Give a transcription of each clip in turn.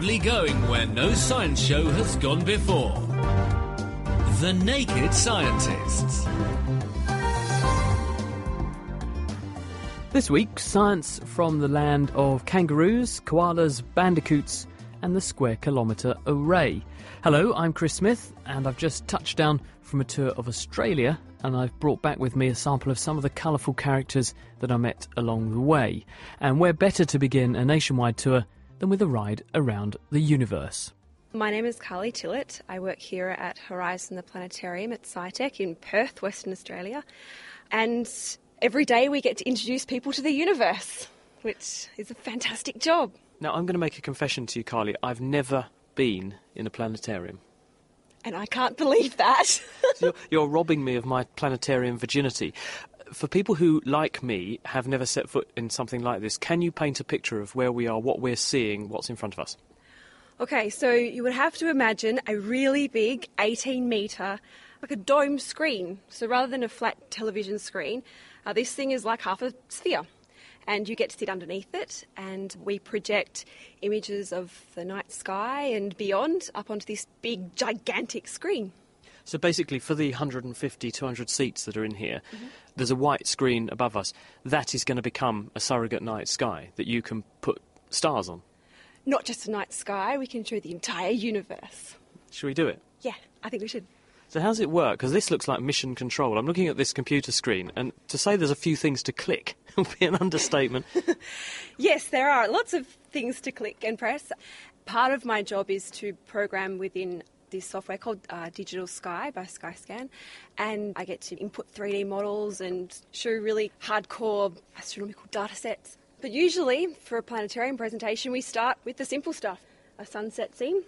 boldly going where no science show has gone before. The Naked Scientists. This week, science from the land of kangaroos, koalas, bandicoots, and the Square Kilometre Array. Hello, I'm Chris Smith, and I've just touched down from a tour of Australia, and I've brought back with me a sample of some of the colourful characters that I met along the way. And where better to begin a nationwide tour than with a ride around the universe? My name is Carly Tillett. I work here at Horizon the Planetarium at SciTech in Perth, Western Australia. And every day we get to introduce people to the universe, which is a fantastic job. Now, I'm going to make a confession to you, Carly. I've never been in a planetarium. And I can't believe that. so you're, you're robbing me of my planetarium virginity. For people who, like me, have never set foot in something like this, can you paint a picture of where we are, what we're seeing, what's in front of us? Okay, so you would have to imagine a really big 18 metre, like a dome screen. So rather than a flat television screen, uh, this thing is like half a sphere and you get to sit underneath it and we project images of the night sky and beyond up onto this big gigantic screen. So basically, for the 150, 200 seats that are in here, mm-hmm. There's a white screen above us. That is going to become a surrogate night sky that you can put stars on. Not just a night sky, we can show the entire universe. Should we do it? Yeah, I think we should. So how does it work? Because this looks like mission control. I'm looking at this computer screen, and to say there's a few things to click would be an understatement. yes, there are lots of things to click and press. Part of my job is to program within this software called uh, Digital Sky by Sky-Skan, and I get to input 3D models and show really hardcore astronomical data sets. But usually, for a planetarium presentation, we start with the simple stuff a sunset scene,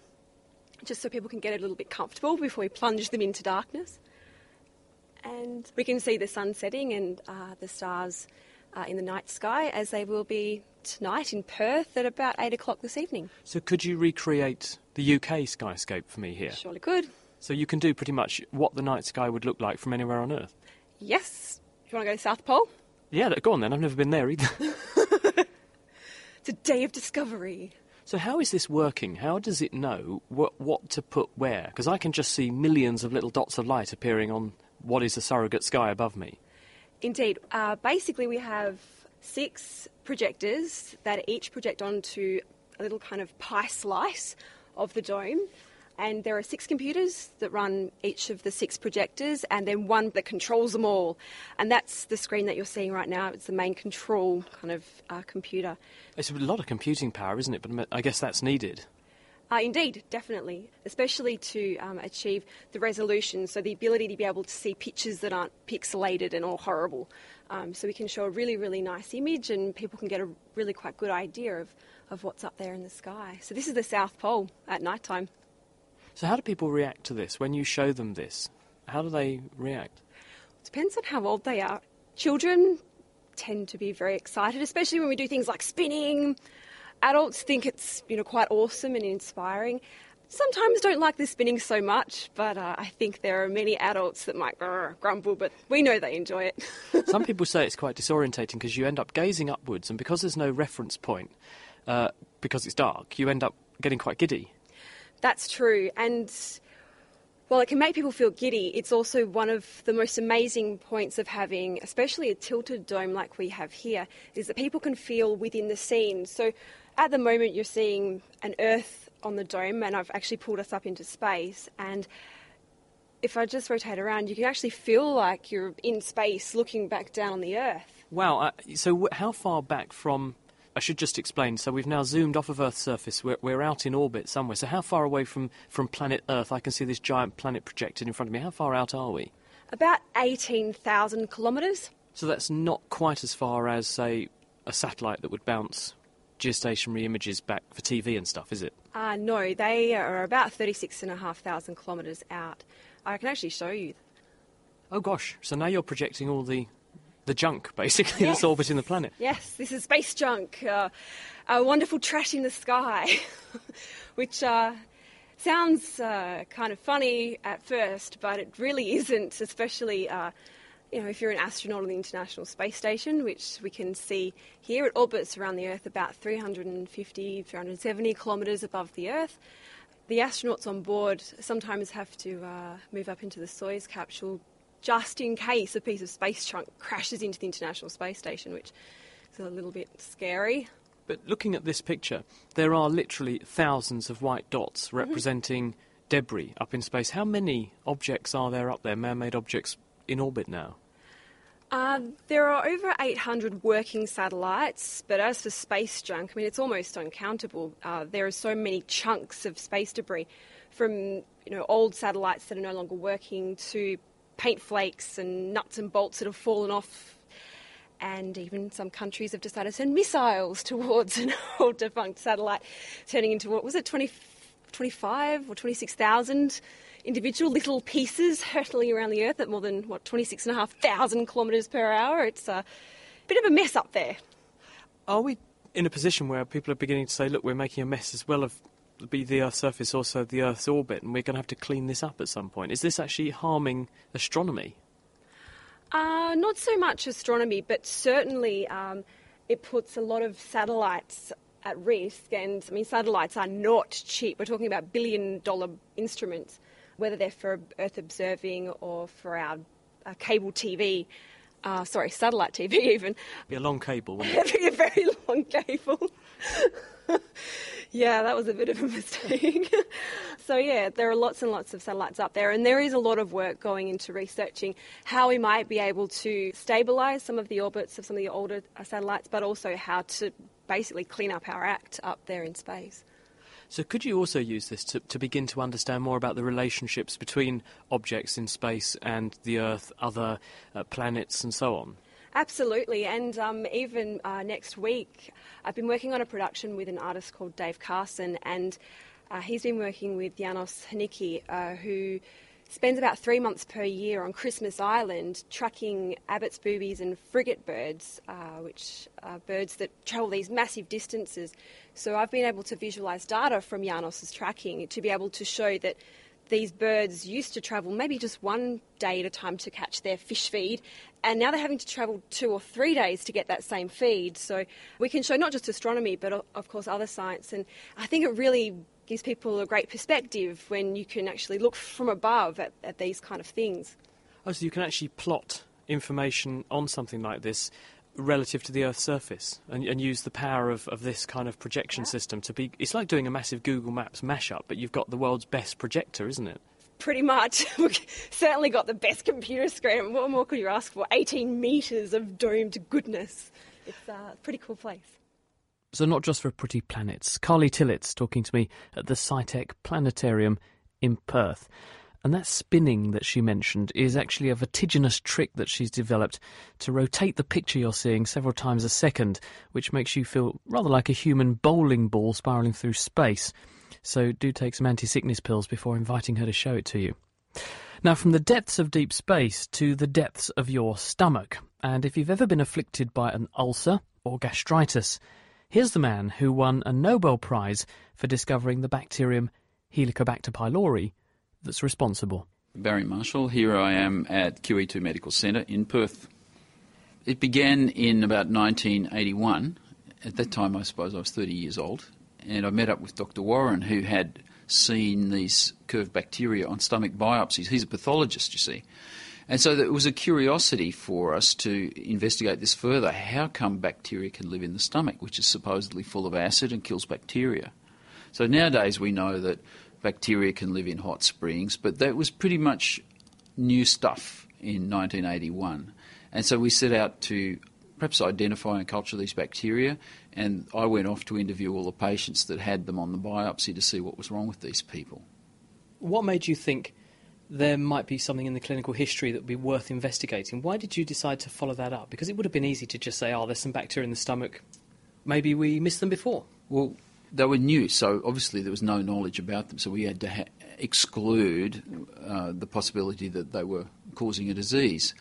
just so people can get a little bit comfortable before we plunge them into darkness. And we can see the sun setting and uh, the stars uh, in the night sky as they will be tonight in Perth at about 8 o'clock this evening. So, could you recreate the UK skyscape for me here? Surely could. So, you can do pretty much what the night sky would look like from anywhere on Earth? Yes. Do you want to go to South Pole? Yeah, go on then. I've never been there either. it's a day of discovery. So how is this working? How does it know what, what to put where? Because I can just see millions of little dots of light appearing on what is a surrogate sky above me. Indeed. Uh, basically, we have six projectors that each project onto a little kind of pie slice of the dome and there are six computers that run each of the six projectors, and then one that controls them all. And that's the screen that you're seeing right now. It's the main control kind of uh, computer. It's a lot of computing power, isn't it? But I guess that's needed. Uh, indeed, definitely, especially to um, achieve the resolution, so the ability to be able to see pictures that aren't pixelated and all horrible. Um, so we can show a really, really nice image, and people can get a really quite good idea of, of what's up there in the sky. So this is the South Pole at night time. So, how do people react to this when you show them this? How do they react? It depends on how old they are. Children tend to be very excited, especially when we do things like spinning. Adults think it's you know quite awesome and inspiring. Sometimes don't like the spinning so much, but uh, I think there are many adults that might grumble, but we know they enjoy it. Some people say it's quite disorientating because you end up gazing upwards, and because there's no reference point, uh, because it's dark, you end up getting quite giddy. That's true. And while it can make people feel giddy, it's also one of the most amazing points of having, especially a tilted dome like we have here, is that people can feel within the scene. So at the moment, you're seeing an Earth on the dome, and I've actually pulled us up into space. And if I just rotate around, you can actually feel like you're in space looking back down on the Earth. Wow. Uh, so, how far back from I should just explain. So we've now zoomed off of Earth's surface. We're, we're out in orbit somewhere. So how far away from, from planet Earth? I can see this giant planet projected in front of me. How far out are we? About 18,000 kilometres. So that's not quite as far as, say, a satellite that would bounce geostationary images back for TV and stuff, is it? Uh, no, they are about 36,500 kilometres out. I can actually show you. Oh gosh, so now you're projecting all the the junk, basically, yes. that's orbiting the planet. Yes, this is space junk, uh, a wonderful trash in the sky, which uh, sounds uh, kind of funny at first, but it really isn't, especially uh, you know, if you're an astronaut on the International Space Station, which we can see here, it orbits around the Earth about 350, 370 kilometres above the Earth. The astronauts on board sometimes have to uh, move up into the Soyuz capsule just in case a piece of space junk crashes into the International Space Station, which is a little bit scary. But looking at this picture, there are literally thousands of white dots representing debris up in space. How many objects are there up there, man made objects in orbit now? Uh, there are over 800 working satellites, but as for space junk, I mean, it's almost uncountable. Uh, there are so many chunks of space debris, from you know old satellites that are no longer working to paint flakes and nuts and bolts that have fallen off. And even some countries have decided to send missiles towards an old defunct satellite, turning into what was it, 20, 25 or 26,000 individual little pieces hurtling around the Earth at more than, what, 26,500 kilometres per hour. It's a bit of a mess up there. Are we in a position where people are beginning to say, look, we're making a mess as well of be the Earth's surface, also the Earth's orbit, and we're going to have to clean this up at some point? Is this actually harming astronomy? Uh, not so much astronomy, but certainly um, it puts a lot of satellites at risk. And I mean, satellites are not cheap. We're talking about billion dollar instruments, whether they're for Earth observing or for our uh, cable TV. Uh, sorry, satellite TV even. Be a long cable, wouldn't it? It'd be a very long cable. yeah, that was a bit of a mistake. so, yeah, there are lots and lots of satellites up there, and there is a lot of work going into researching how we might be able to stabilise some of the orbits of some of the older uh, satellites, but also how to basically clean up our act up there in space. So, could you also use this to, to begin to understand more about the relationships between objects in space and the Earth, other uh, planets, and so on? Absolutely, and um, even uh, next week, I've been working on a production with an artist called Dave Carson, and uh, he's been working with Janos Hennicke, uh, who spends about three months per year on Christmas Island tracking Abbott's boobies and frigate birds, uh, which are birds that travel these massive distances. So I've been able to visualise data from Janos's tracking to be able to show that these birds used to travel maybe just one day at a time to catch their fish feed, and now they're having to travel two or three days to get that same feed. So we can show not just astronomy, but of course other science. And I think it really gives people a great perspective when you can actually look from above at, at these kind of things. Oh, so you can actually plot information on something like this relative to the Earth's surface and, and use the power of, of this kind of projection yeah. system to be. It's like doing a massive Google Maps mashup, but you've got the world's best projector, isn't it? Pretty much. We've certainly got the best computer screen. What more could you ask for? 18 metres of domed goodness. It's uh, a pretty cool place. So, not just for pretty planets. Carly Tillett's talking to me at the SciTech Planetarium in Perth. And that spinning that she mentioned is actually a vertiginous trick that she's developed to rotate the picture you're seeing several times a second, which makes you feel rather like a human bowling ball spiralling through space. So do take some anti sickness pills before inviting her to show it to you. Now, from the depths of deep space to the depths of your stomach. And if you've ever been afflicted by an ulcer or gastritis, here's the man who won a Nobel Prize for discovering the bacterium Helicobacter pylori that's responsible? Barry Marshall. Here I am at QE2 Medical Centre in Perth. It began in about 1981. At that time, I suppose I was 30 years old, and I met up with Dr. Warren, who had seen these curved bacteria on stomach biopsies. He's a pathologist, you see. And so it was a curiosity for us to investigate this further. How come bacteria can live in the stomach, which is supposedly full of acid and kills bacteria? So nowadays we know that bacteria can live in hot springs, but that was pretty much new stuff in 1981. And so we set out to perhaps identify and culture these bacteria, and I went off to interview all the patients that had them on the biopsy to see what was wrong with these people. What made you think there might be something in the clinical history that would be worth investigating? Why did you decide to follow that up? Because it would have been easy to just say, oh, there's some bacteria in the stomach. Maybe we missed them before. Well, they were new, so obviously there was no knowledge about them, so we had to ha- exclude uh, the possibility that they were causing a disease.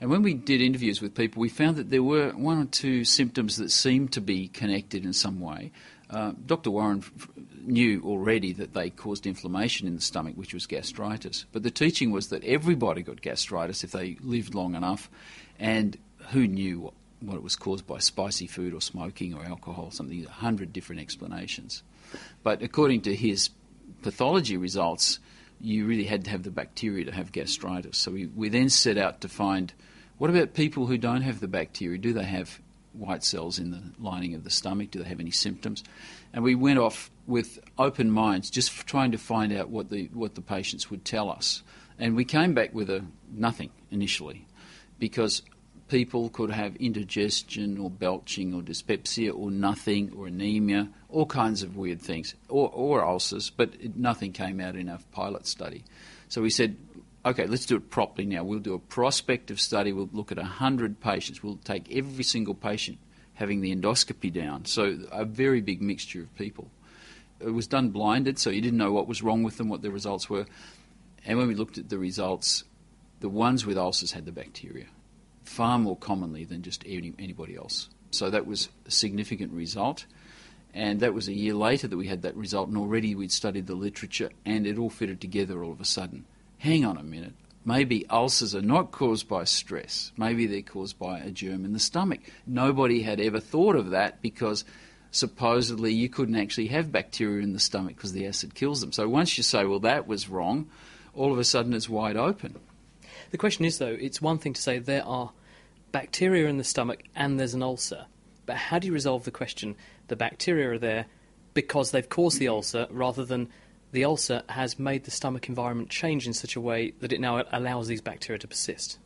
And when we did interviews with people, we found that there were one or two symptoms that seemed to be connected in some way. Uh, Dr. Warren knew already that they caused inflammation in the stomach, which was gastritis. But the teaching was that everybody got gastritis if they lived long enough, and who knew what what it was caused by spicy food or smoking or alcohol, something, a hundred different explanations. But according to his pathology results, you really had to have the bacteria to have gastritis. So we, we then set out to find what about people who don't have the bacteria? Do they have white cells in the lining of the stomach? Do they have any symptoms? And we went off with open minds, just trying to find out what the what the patients would tell us. And we came back with a nothing initially, because people could have indigestion or belching or dyspepsia or nothing or anemia, all kinds of weird things, or, or ulcers, but it, nothing came out in our pilot study. So we said, okay, let's do it properly now. We'll do a prospective study. We'll look at 100 patients. We'll take every single patient having the endoscopy down. So a very big mixture of people. It was done blinded, so you didn't know what was wrong with them, what the results were. And when we looked at the results, the ones with ulcers had the bacteria far more commonly than just any, anybody else. So that was a significant result. And that was a year later that we had that result, and already we'd studied the literature, and it all fitted together all of a sudden. Hang on a minute. Maybe ulcers are not caused by stress. Maybe they're caused by a germ in the stomach. Nobody had ever thought of that because supposedly you couldn't actually have bacteria in the stomach because the acid kills them. So once you say, well, that was wrong, all of a sudden it's wide open. The question is, though, it's one thing to say there are bacteria in the stomach and there's an ulcer, but how do you resolve the question the bacteria are there because they've caused the ulcer rather than the ulcer has made the stomach environment change in such a way that it now allows these bacteria to persist?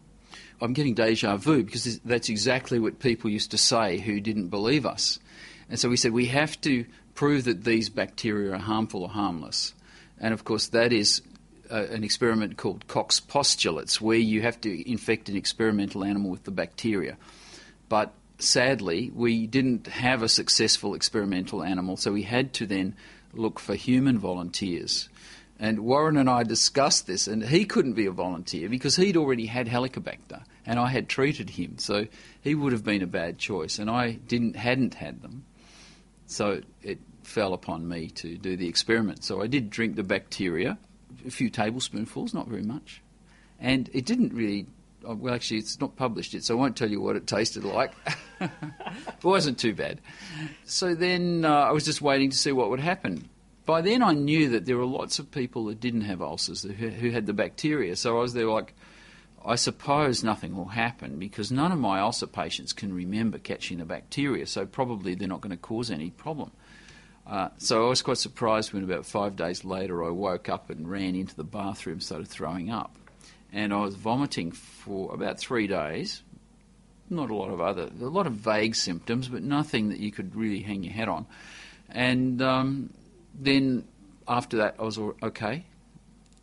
I'm getting deja vu because that's exactly what people used to say who didn't believe us. And so we said we have to prove that these bacteria are harmful or harmless. And of course, that is uh, an experiment called Koch's postulates, where you have to infect an experimental animal with the bacteria. But sadly, we didn't have a successful experimental animal, so we had to then look for human volunteers. And Warren and I discussed this, and he couldn't be a volunteer because he'd already had Helicobacter, and I had treated him, so he would have been a bad choice, and I didn't hadn't had them, so it fell upon me to do the experiment. So I did drink the bacteria, a few tablespoonfuls, not very much. And it didn't really, oh, well, actually, it's not published yet, so I won't tell you what it tasted like. it wasn't too bad. So then uh, I was just waiting to see what would happen. By then, I knew that there were lots of people that didn't have ulcers who, who had the bacteria. So I was there like, I suppose nothing will happen because none of my ulcer patients can remember catching the bacteria, so probably they're not going to cause any problem. Uh, so I was quite surprised when about five days later I woke up and ran into the bathroom, started throwing up. And I was vomiting for about three days. Not a lot of other, a lot of vague symptoms, but nothing that you could really hang your head on. And um, then after that, I was okay.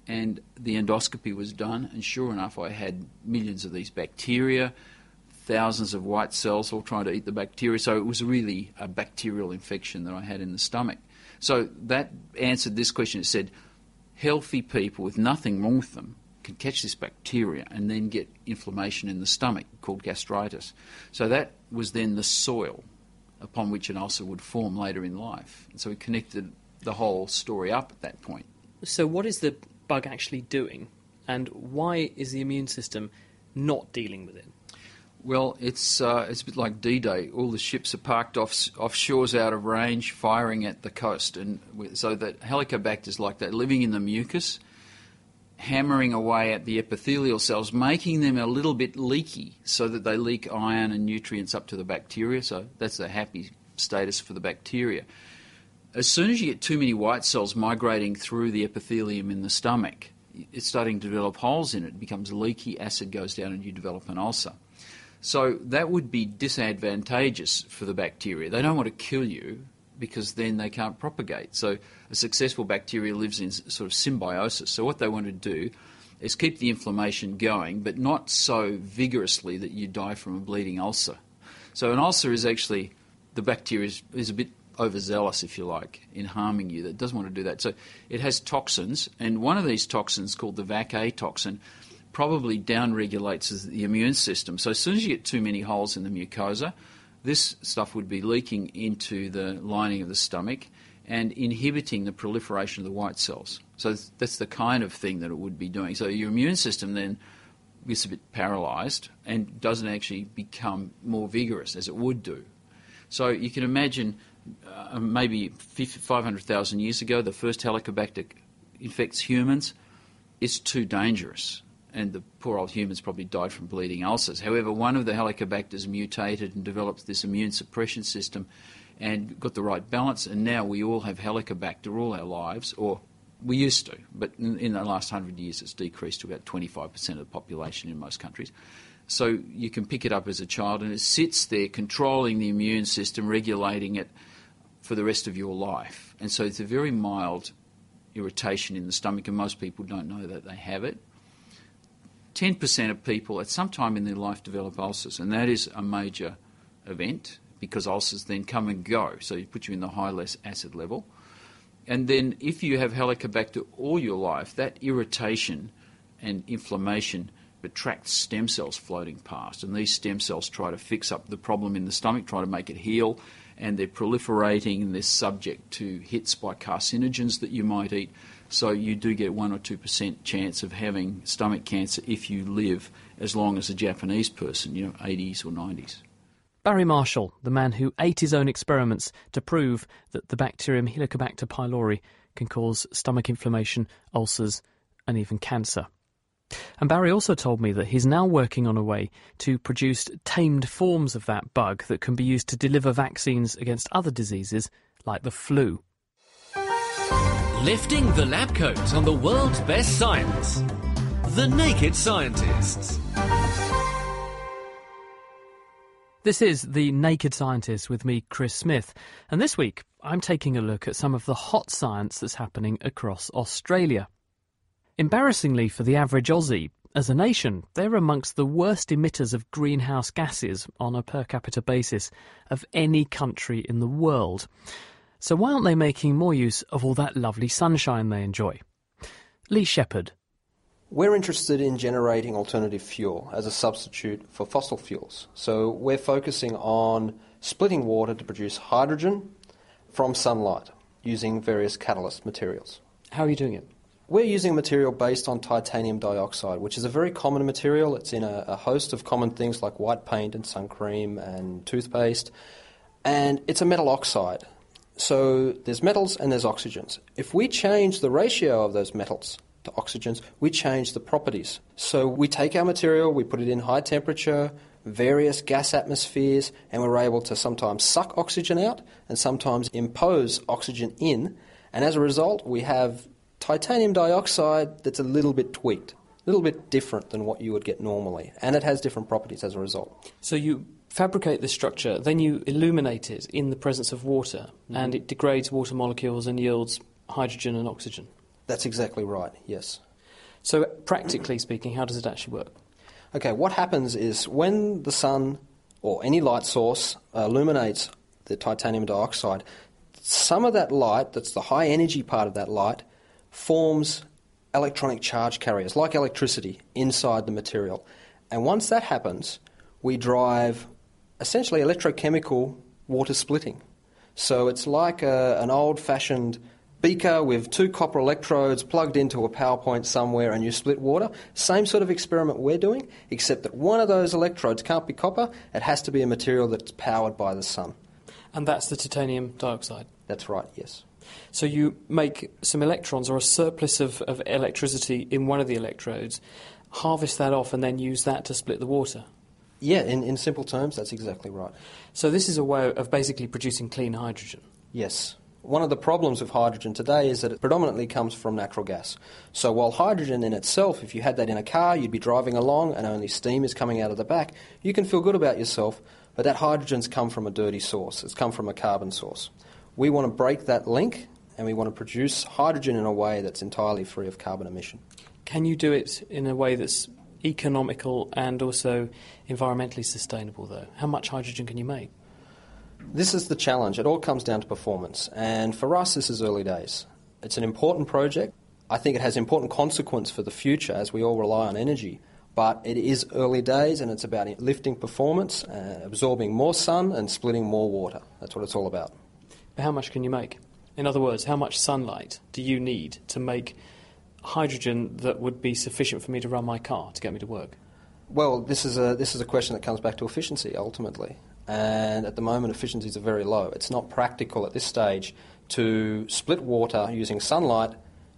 And the endoscopy was done, and sure enough, I had millions of these bacteria thousands of white cells all trying to eat the bacteria. So it was really a bacterial infection that I had in the stomach. So that answered this question. It said, healthy people with nothing wrong with them can catch this bacteria and then get inflammation in the stomach called gastritis. So that was then the soil upon which an ulcer would form later in life. And so we connected the whole story up at that point. So, what is the bug actually doing, and why is the immune system not dealing with it? Well, it's uh, it's a bit like D-Day. All the ships are parked off off shores, out of range, firing at the coast, and so that Helicobacter is like that, living in the mucus, hammering away at the epithelial cells, making them a little bit leaky, so that they leak iron and nutrients up to the bacteria. So that's the happy status for the bacteria. As soon as you get too many white cells migrating through the epithelium in the stomach, it's starting to develop holes in it. It becomes leaky, acid goes down, and you develop an ulcer. So that would be disadvantageous for the bacteria. They don't want to kill you because then they can't propagate. So a successful bacteria lives in sort of symbiosis. So what they want to do is keep the inflammation going, but not so vigorously that you die from a bleeding ulcer. So an ulcer is actually the bacteria is, is a bit overzealous, if you like, in harming you, that doesn't want to do that. So it has toxins, and one of these toxins, called the VacA toxin, probably downregulates the immune system. So as soon as you get too many holes in the mucosa, this stuff would be leaking into the lining of the stomach and inhibiting the proliferation of the white cells. So that's the kind of thing that it would be doing. So your immune system then gets a bit paralysed and doesn't actually become more vigorous as it would do. So you can imagine uh, maybe 500,000 years ago, the first Helicobacter infects humans. It's too dangerous. And the poor old humans probably died from bleeding ulcers. However, one of the Helicobacters mutated and developed this immune suppression system and got the right balance, and now we all have Helicobacter all our lives, or we used to, but in, in the last hundred years it's decreased to about 25% of the population in most countries. So you can pick it up as a child, and it sits there controlling the immune system, regulating it for the rest of your life. And so it's a very mild irritation in the stomach, and most people don't know that they have it. 10% of people at some time in their life develop ulcers, and that is a major event because ulcers then come and go. So you put you in the high less acid level. And then if you have Helicobacter all your life, that irritation and inflammation attracts stem cells floating past. And these stem cells try to fix up the problem in the stomach, try to make it heal. And they're proliferating and they're subject to hits by carcinogens that you might eat. So you do get 1 or 2% chance of having stomach cancer if you live as long as a Japanese person, you know, 80s or 90s. Barry Marshall, the man who ate his own experiments to prove that the bacterium Helicobacter pylori can cause stomach inflammation, ulcers, and even cancer. And Barry also told me that he's now working on a way to produce tamed forms of that bug that can be used to deliver vaccines against other diseases like the flu. Lifting the lab coat on the world's best science. The Naked Scientists. This is The Naked Scientist with me, Chris Smith. And this week, I'm taking a look at some of the hot science that's happening across Australia. Embarrassingly for the average Aussie, as a nation, they're amongst the worst emitters of greenhouse gases on a per capita basis of any country in the world. So why aren't they making more use of all that lovely sunshine they enjoy? Leigh Sheppard we're interested in generating alternative fuel as a substitute for fossil fuels. So we're focusing on splitting water to produce hydrogen from sunlight using various catalyst materials. How are you doing it? We're using a material based on titanium dioxide, which is a very common material. It's in a, a host of common things like white paint and sun cream and toothpaste. And it's a metal oxide. So there's metals and there's oxygens. If we change the ratio of those metals to oxygens, we change the properties. So we take our material, we put it in high temperature, various gas atmospheres, and we're able to sometimes suck oxygen out and sometimes impose oxygen in. And as a result, we have titanium dioxide that's a little bit tweaked, a little bit different than what you would get normally. And it has different properties as a result. So you fabricate the structure, then you illuminate it in the presence of water, mm-hmm. and it degrades water molecules and yields hydrogen and oxygen. That's exactly right, yes. So, practically speaking, how does it actually work? Okay, what happens is when the sun or any light source illuminates the titanium dioxide, some of that light, that's the high energy part of that light, forms electronic charge carriers, like electricity, inside the material. And once that happens, we drive essentially electrochemical water splitting. So it's like a, an old fashioned beaker with two copper electrodes plugged into a power point somewhere and you split water. Same sort of experiment we're doing, except that one of those electrodes can't be copper, it has to be a material that's powered by the sun. And that's the titanium dioxide? That's right, yes. So you make some electrons or a surplus of, of electricity in one of the electrodes, harvest that off, and then use that to split the water? Yeah, in, in simple terms, that's exactly right. So this is a way of basically producing clean hydrogen? Yes. One of the problems with hydrogen today is that it predominantly comes from natural gas. So while hydrogen in itself, if you had that in a car, you'd be driving along and only steam is coming out of the back, you can feel good about yourself, but that hydrogen's come from a dirty source. It's come from a carbon source. We want to break that link and we want to produce hydrogen in a way that's entirely free of carbon emission. Can you do it in a way that's economical and also environmentally sustainable, though? How much hydrogen can you make? This is the challenge. It all comes down to performance. And for us, this is early days. It's an important project. I think it has important consequence for the future as we all rely on energy. But it is early days and it's about lifting performance, uh, absorbing more sun and splitting more water. That's what it's all about. But how much can you make? In other words, how much sunlight do you need to make hydrogen that would be sufficient for me to run my car to get me to work? Well, this is a this is a question that comes back to efficiency ultimately, and at the moment efficiencies are very low. It's not practical at this stage to split water using sunlight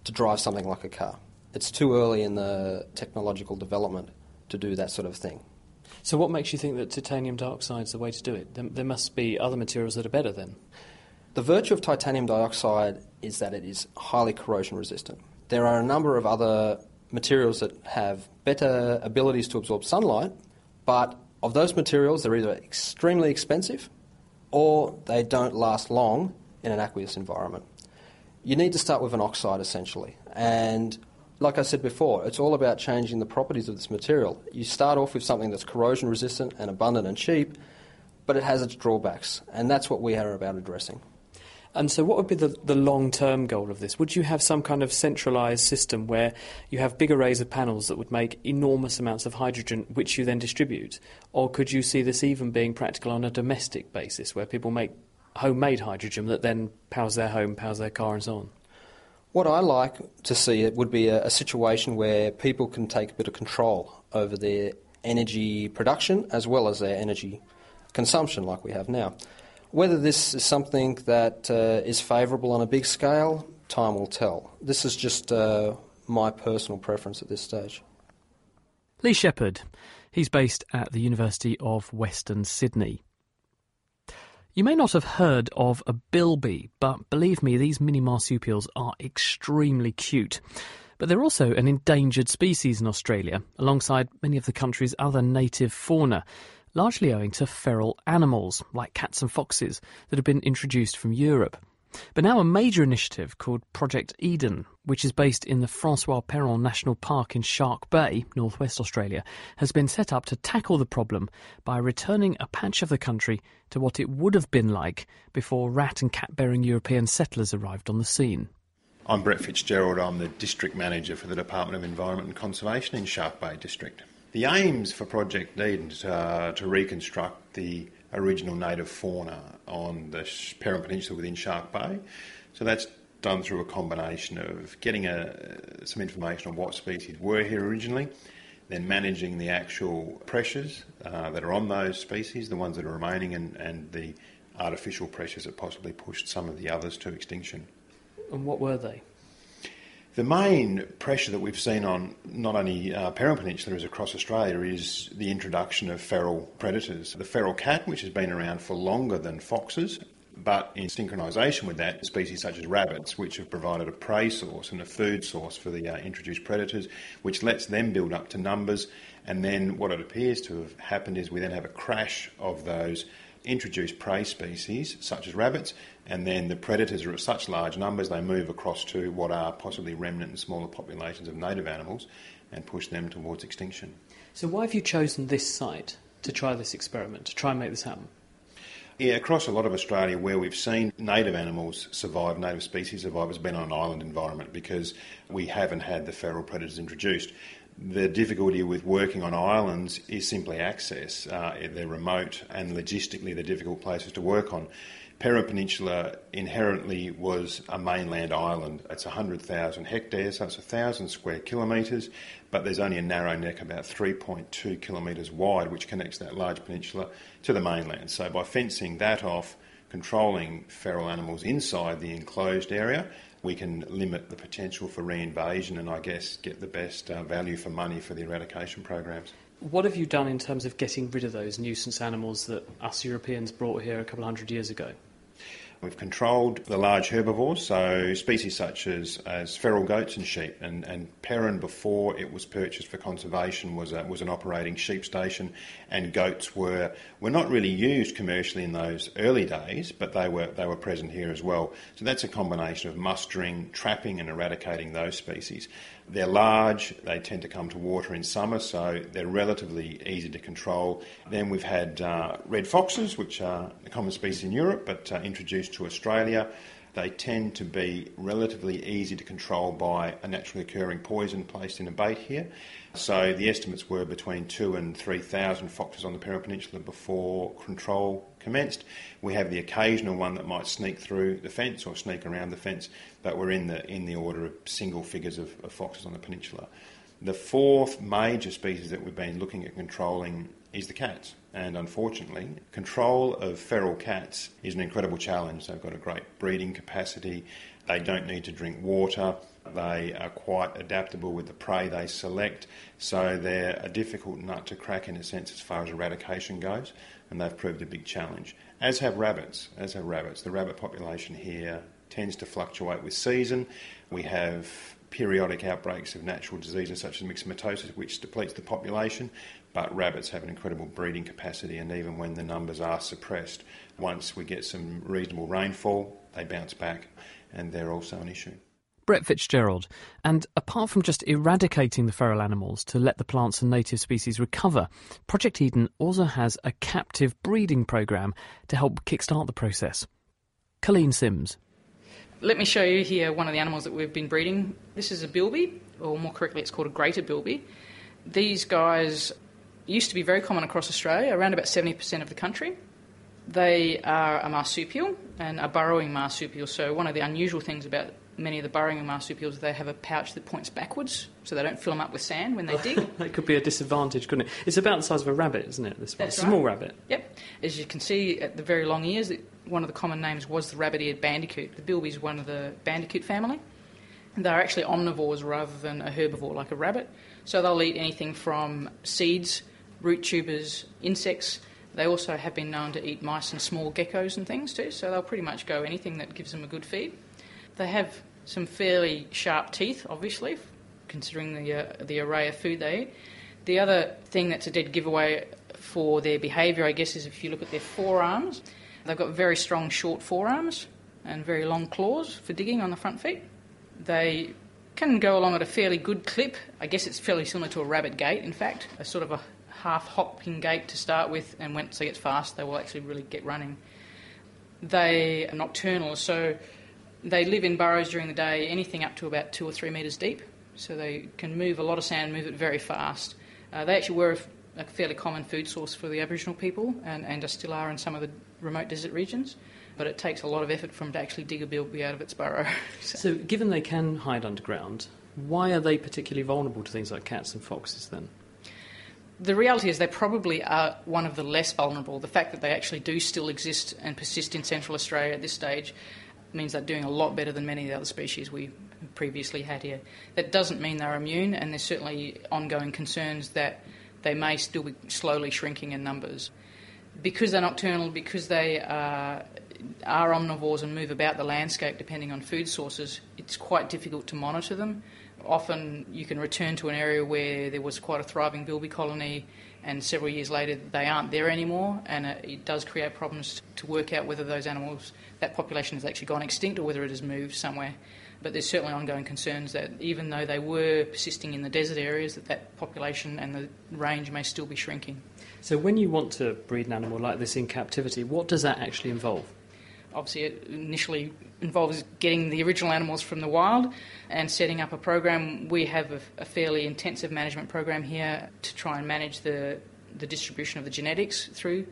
to drive something like a car. It's too early in the technological development to do that sort of thing. So, what makes you think that titanium dioxide is the way to do it? There, there must be other materials that are better then. The virtue of titanium dioxide is that it is highly corrosion resistant. There are a number of other materials that have better abilities to absorb sunlight, but of those materials, they're either extremely expensive or they don't last long in an aqueous environment. You need to start with an oxide essentially. And like I said before, it's all about changing the properties of this material. You start off with something that's corrosion resistant and abundant and cheap, but it has its drawbacks, and that's what we are about addressing. And so, what would be the, the long term goal of this? Would you have some kind of centralised system where you have big arrays of panels that would make enormous amounts of hydrogen, which you then distribute? Or could you see this even being practical on a domestic basis, where people make homemade hydrogen that then powers their home, powers their car, and so on? What I like to see it would be a, a situation where people can take a bit of control over their energy production as well as their energy consumption, like we have now. Whether this is something that uh, is favourable on a big scale, time will tell. This is just uh, my personal preference at this stage. Leigh Sheppard. He's based at the University of Western Sydney. You may not have heard of a bilby, but believe me, these mini marsupials are extremely cute. But they're also an endangered species in Australia, alongside many of the country's other native fauna largely owing to feral animals like cats and foxes that have been introduced from Europe. But now a major initiative called Project Eden, which is based in the Francois Peron National Park in Shark Bay, northwest Australia, has been set up to tackle the problem by returning a patch of the country to what it would have been like before rat and cat bearing European settlers arrived on the scene. I'm Brett Fitzgerald. I'm the District Manager for the Department of Environment and Conservation in Shark Bay District. The aims for Project Eden uh, to reconstruct the original native fauna on the Peron Peninsula within Shark Bay. So that's done through a combination of getting a, some information on what species were here originally, then managing the actual pressures uh, that are on those species, the ones that are remaining, and, and the artificial pressures that possibly pushed some of the others to extinction. And what were they? The main pressure that we've seen on not only uh, Peron Peninsula as across Australia is the introduction of feral predators. The feral cat, which has been around for longer than foxes, but in synchronisation with that, species such as rabbits, which have provided a prey source and a food source for the uh, introduced predators, which lets them build up to numbers. And then what it appears to have happened is we then have a crash of those introduced prey species, such as rabbits, and then the predators are of such large numbers they move across to what are possibly remnant and smaller populations of native animals and push them towards extinction. So, why have you chosen this site to try this experiment, to try and make this happen? Yeah, across a lot of Australia, where we've seen native animals survive, native species survive, has been on an island environment because we haven't had the feral predators introduced. The difficulty with working on islands is simply access. Uh, they're remote and logistically they're difficult places to work on. Peron Peninsula inherently was a mainland island. It's 100,000 hectares, so it's 1,000 square kilometres, but there's only a narrow neck about 3.2 kilometres wide which connects that large peninsula to the mainland. So by fencing that off, controlling feral animals inside the enclosed area, we can limit the potential for reinvasion and I guess get the best uh, value for money for the eradication programs. What have you done in terms of getting rid of those nuisance animals that us Europeans brought here a couple of hundred years ago? We've controlled the large herbivores, so species such as, as feral goats and sheep. And, and Peron, before it was purchased for conservation, was, a, was an operating sheep station, and goats were, were not really used commercially in those early days, but they were, they were present here as well. So that's a combination of mustering, trapping, and eradicating those species. They're large, they tend to come to water in summer, so they're relatively easy to control. Then we've had uh, red foxes, which are a common species in Europe but uh, introduced to Australia. They tend to be relatively easy to control by a naturally occurring poison placed in a bait here. So the estimates were between two and three thousand foxes on the Peron Peninsula before control commenced. We have the occasional one that might sneak through the fence or sneak around the fence, but we're in the in the order of single figures of, of foxes on the peninsula. The fourth major species that we've been looking at controlling is the cats. And unfortunately, control of feral cats is an incredible challenge. They've got a great breeding capacity, they don't need to drink water, they are quite adaptable with the prey they select, so they're a difficult nut to crack in a sense as far as eradication goes, and they've proved a big challenge. As have rabbits, as have rabbits. The rabbit population here tends to fluctuate with season. We have periodic outbreaks of natural diseases such as myxomatosis, which depletes the population, but rabbits have an incredible breeding capacity, and even when the numbers are suppressed, once we get some reasonable rainfall, they bounce back, and they're also an issue. Brett Fitzgerald. And apart from just eradicating the feral animals to let the plants and native species recover, Project Eden also has a captive breeding program to help kickstart the process. Colleen Sims. Let me show you here one of the animals that we've been breeding. This is a bilby, or more correctly, it's called a greater bilby. These guys used to be very common across Australia, around about 70% of the country. They are a marsupial and a burrowing marsupial. So, one of the unusual things about many of the burrowing marsupials, they have a pouch that points backwards, so they don't fill them up with sand when they dig. that could be a disadvantage, couldn't it? It's about the size of a rabbit, isn't it? This one, That's small right. rabbit. Yep. As you can see at the very long ears, one of the common names was the rabbit-eared bandicoot. The bilby is one of the bandicoot family. They're actually omnivores rather than a herbivore like a rabbit. So they'll eat anything from seeds, root tubers, insects. They also have been known to eat mice and small geckos and things too, so they'll pretty much go anything that gives them a good feed. They have some fairly sharp teeth, obviously, considering the, uh, the array of food they eat. The other thing that's a dead giveaway for their behaviour, I guess, is if you look at their forearms. They've got very strong, short forearms and very long claws for digging on the front feet. They can go along at a fairly good clip. I guess it's fairly similar to a rabbit gait, in fact, a sort of a half hopping gait to start with, and once they get fast, they will actually really get running. They are nocturnal, so they live in burrows during the day, anything up to about two or three metres deep. So they can move a lot of sand, move it very fast. Uh, they actually were a, a fairly common food source for the Aboriginal people, and, and still are in some of the remote desert regions. But it takes a lot of effort for them to actually dig a bilby out of its burrow. so, So, given they can hide underground, why are they particularly vulnerable to things like cats and foxes then? the reality is they probably are one of the less vulnerable. The fact that they actually do still exist and persist in Central Australia at this stage means they're doing a lot better than many of the other species we previously had here. That doesn't mean they're immune, and there's certainly ongoing concerns that they may still be slowly shrinking in numbers. Because they're nocturnal, because they are, are omnivores and move about the landscape depending on food sources, it's quite difficult to monitor them. Often you can return to an area where there was quite a thriving bilby colony, and several years later they aren't there anymore, and it, does create problems to work out whether those animals, that population has actually gone extinct or whether it has moved somewhere. But there's certainly ongoing concerns that even though they were persisting in the desert areas, that that population and the range may still be shrinking. So, when you want to breed an animal like this in captivity, what does that actually involve? Obviously, it initially involves getting the original animals from the wild and setting up a program. We have a, a fairly intensive management program here to try and manage the, the distribution of the genetics through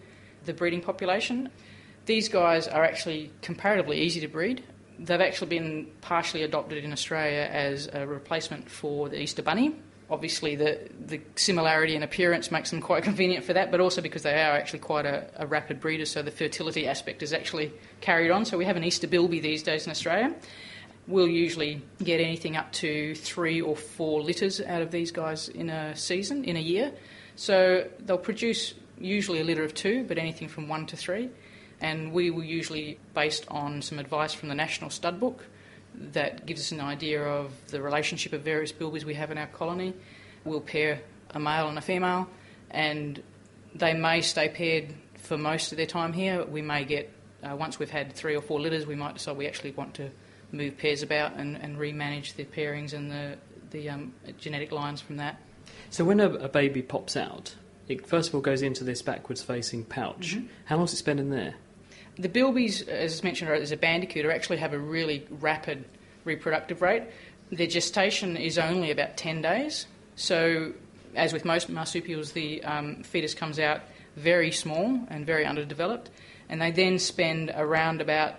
the breeding population. These guys are actually comparatively easy to breed. They've actually been partially adopted in Australia as a replacement for the Easter Bunny. Obviously, the, the similarity in appearance makes them quite convenient for that, but also because they are actually quite a, a rapid breeder, so the fertility aspect is actually carried on. So we have an Easter Bilby these days in Australia. We'll usually get anything up to three or four litters out of these guys in a season, in a year. So they'll produce usually a litter of two, but anything from one to three. and we will usually, based on some advice from the National Stud Book, that gives us an idea of the relationship of various bilbies we have in our colony. We'll pair a male and a female, and they may stay paired for most of their time here. We may get, uh, once we've had three or four litters, we might decide we actually want to move pairs about and, and remanage the pairings and the, the um, genetic lines from that. So when a, a, baby pops out, it first of all goes into this backwards facing pouch. Mm-hmm. How long does it spend in there? The bilbies, as mentioned, as a bandicoot, actually have a really rapid reproductive rate. Their gestation is only about 10 days. So, as with most marsupials, the um, fetus comes out very small and very underdeveloped, and they then spend around about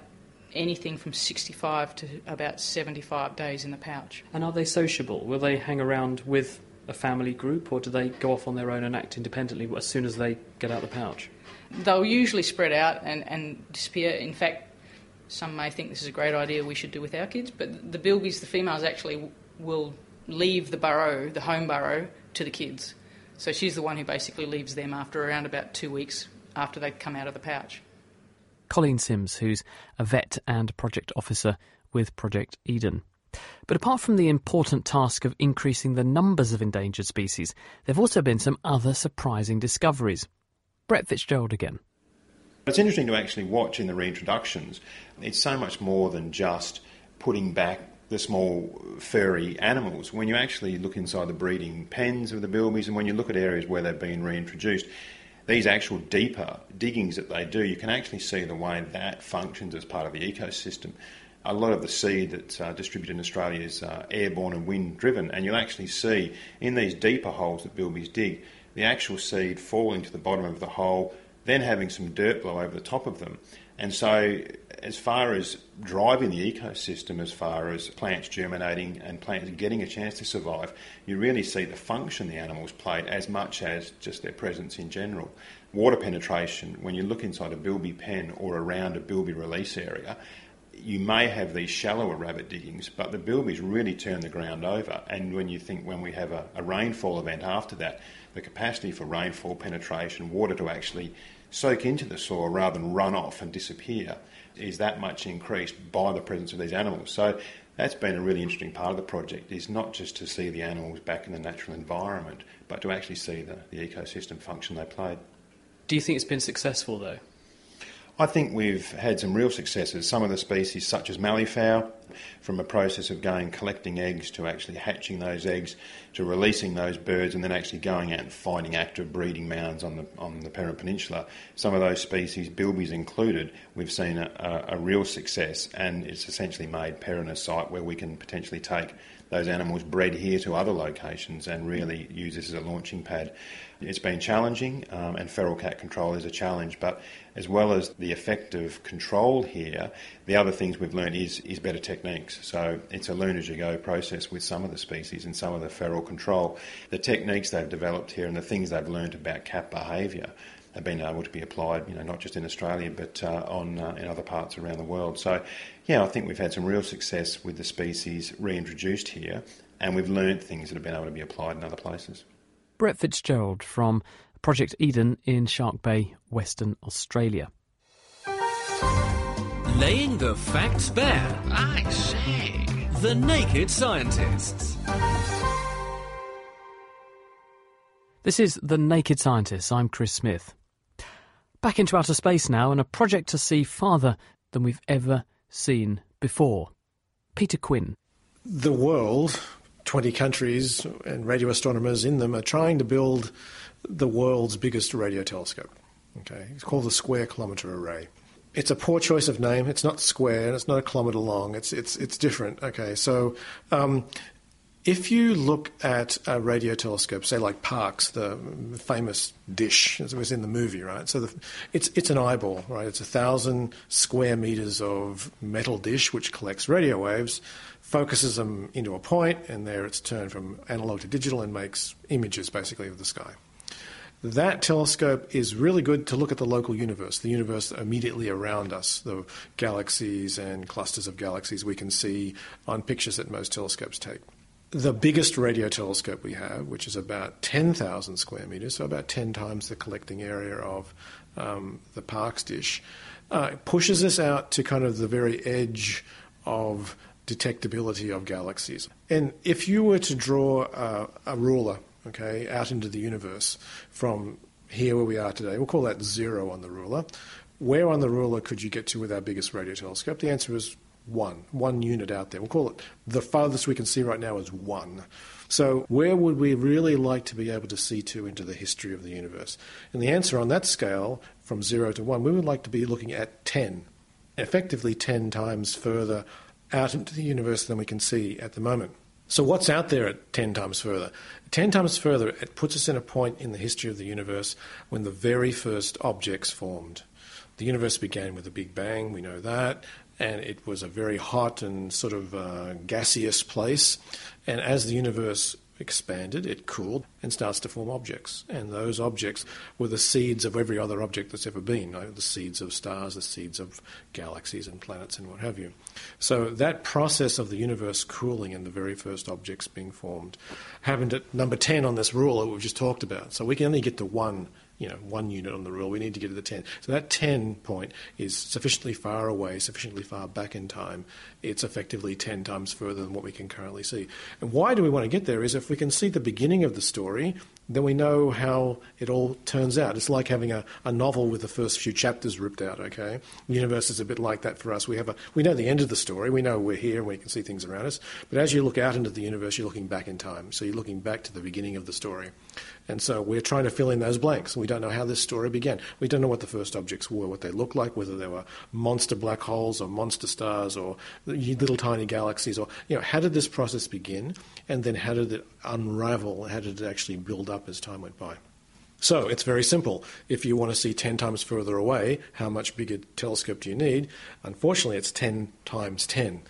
anything from 65 to about 75 days in the pouch. And are they sociable? Will they hang around with a family group, or do they go off on their own and act independently as soon as they get out of the pouch? They'll usually spread out and, and disappear. In fact, some may think this is a great idea we should do with our kids, but the bilbies, the females, actually will leave the burrow, the home burrow, to the kids. So she's the one who basically leaves them after around about two weeks after they come out of the pouch. Colleen Sims, who's a vet and project officer with Project Eden. But apart from the important task of increasing the numbers of endangered species, there have also been some other surprising discoveries. Brett Fitzgerald again. It's interesting to actually watch in the reintroductions. It's so much more than just putting back the small furry animals. When you actually look inside the breeding pens of the bilbies and when you look at areas where they've been reintroduced, these actual deeper diggings that they do, you can actually see the way that functions as part of the ecosystem. A lot of the seed that's uh, distributed in Australia is uh, airborne and wind driven, and you'll actually see in these deeper holes that bilbies dig, the actual seed falling to the bottom of the hole, then having some dirt blow over the top of them. And so, as far as driving the ecosystem, as far as plants germinating and plants getting a chance to survive, you really see the function the animals played as much as just their presence in general. Water penetration, when you look inside a bilby pen or around a bilby release area, you may have these shallower rabbit diggings, but the bilbies really turn the ground over. And when you think when we have a, a rainfall event after that, the capacity for rainfall penetration, water to actually soak into the soil rather than run off and disappear is that much increased by the presence of these animals. So that's been a really interesting part of the project is not just to see the animals back in the natural environment, but to actually see the, the ecosystem function they played. Do you think it's been successful though? I think we've had some real successes. Some of the species, such as malleefowl, from a process of going collecting eggs to actually hatching those eggs to releasing those birds and then actually going out and finding active breeding mounds on the on the Peron Peninsula. Some of those species, bilbies included, we've seen a, a, a real success, and it's essentially made Peron a site where we can potentially take those animals bred here to other locations and really use this as a launching pad. It's been challenging, um, and feral cat control is a challenge, but as well as the effective control here, the other things we've learned is, is better techniques. So it's a learn as you go process with some of the species and some of the feral control. The techniques they've developed here and the things they've learned about cat behaviour have been able to be applied, you know, not just in Australia but uh, on uh, in other parts around the world. So, yeah, I think we've had some real success with the species reintroduced here, and we've learned things that have been able to be applied in other places. Brett Fitzgerald from Project Eden in Shark Bay, Western Australia. Laying the facts bare. I say. The Naked Scientists. This is The Naked Scientists. I'm Chris Smith. Back into outer space now, and a project to see farther than we've ever seen before. Peter Quinn. The world, 20 countries and radio astronomers in them, are trying to build the world's biggest radio telescope. Okay, it's called the Square Kilometre Array. It's a poor choice of name. It's not square and it's not a kilometre long. It's it's it's different. Okay, so um, if you look at a radio telescope, say like Parkes, the famous dish as it was in the movie, right? So the, it's it's an eyeball, right? It's a thousand square meters of metal dish which collects radio waves, focuses them into a point, and there it's turned from analog to digital and makes images basically of the sky. That telescope is really good to look at the local universe, the universe immediately around us, the galaxies and clusters of galaxies we can see on pictures that most telescopes take. The biggest radio telescope we have, which is about 10,000 square meters, so about 10 times the collecting area of um, the Parkes dish, uh, pushes us out to kind of the very edge of detectability of galaxies. And if you were to draw uh, a ruler, okay, out into the universe from here where we are today, we'll call that zero on the ruler. Where on the ruler could you get to with our biggest radio telescope? The answer is one, one unit out there. We'll call it the farthest we can see right now is one. So, where would we really like to be able to see to into the history of the universe? And the answer on that scale, from zero to one, we would like to be looking at 10, effectively 10 times further out into the universe than we can see at the moment. So, what's out there at 10 times further? 10 times further, it puts us in a point in the history of the universe when the very first objects formed. The universe began with a Big Bang, we know that, and it was a very hot and sort of uh, gaseous place. And as the universe expanded, it cooled, and starts to form objects. And those objects were the seeds of every other object that's ever been you know, the seeds of stars, the seeds of galaxies and planets, and what have you. So that process of the universe cooling and the very first objects being formed happened at number 10 on this rule that we've just talked about. So we can only get to one you know, one unit on the rule. We need to get to the 10. So that 10 point is sufficiently far away, sufficiently far back in time. It's effectively 10 times further than what we can currently see. And why do we want to get there is if we can see the beginning of the story, then we know how it all turns out. It's like having a, a novel with the first few chapters ripped out, okay? The universe is a bit like that for us. We, have a, we know the end of the story. We know we're here and we can see things around us. But as you look out into the universe, you're looking back in time. So you're looking back to the beginning of the story. And so we're trying to fill in those blanks. We don't know how this story began. We don't know what the first objects were, what they looked like, whether they were monster black holes or monster stars or little tiny galaxies, or you know, how did this process begin, and then how did it unravel? How did it actually build up as time went by? So it's very simple. If you want to see 10 times further away, how much bigger telescope do you need? Unfortunately, it's 10 times 10.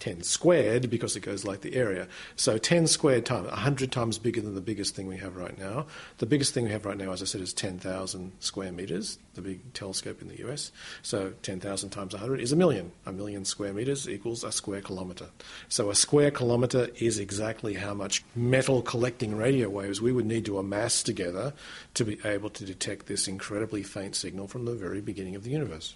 10 squared because it goes like the area. So 10 squared times, 100 times bigger than the biggest thing we have right now. The biggest thing we have right now, as I said, is 10,000 square meters, the big telescope in the US. So 10,000 times 100 is a million. A million square meters equals a square kilometer. So a square kilometer is exactly how much metal collecting radio waves we would need to amass together to be able to detect this incredibly faint signal from the very beginning of the universe.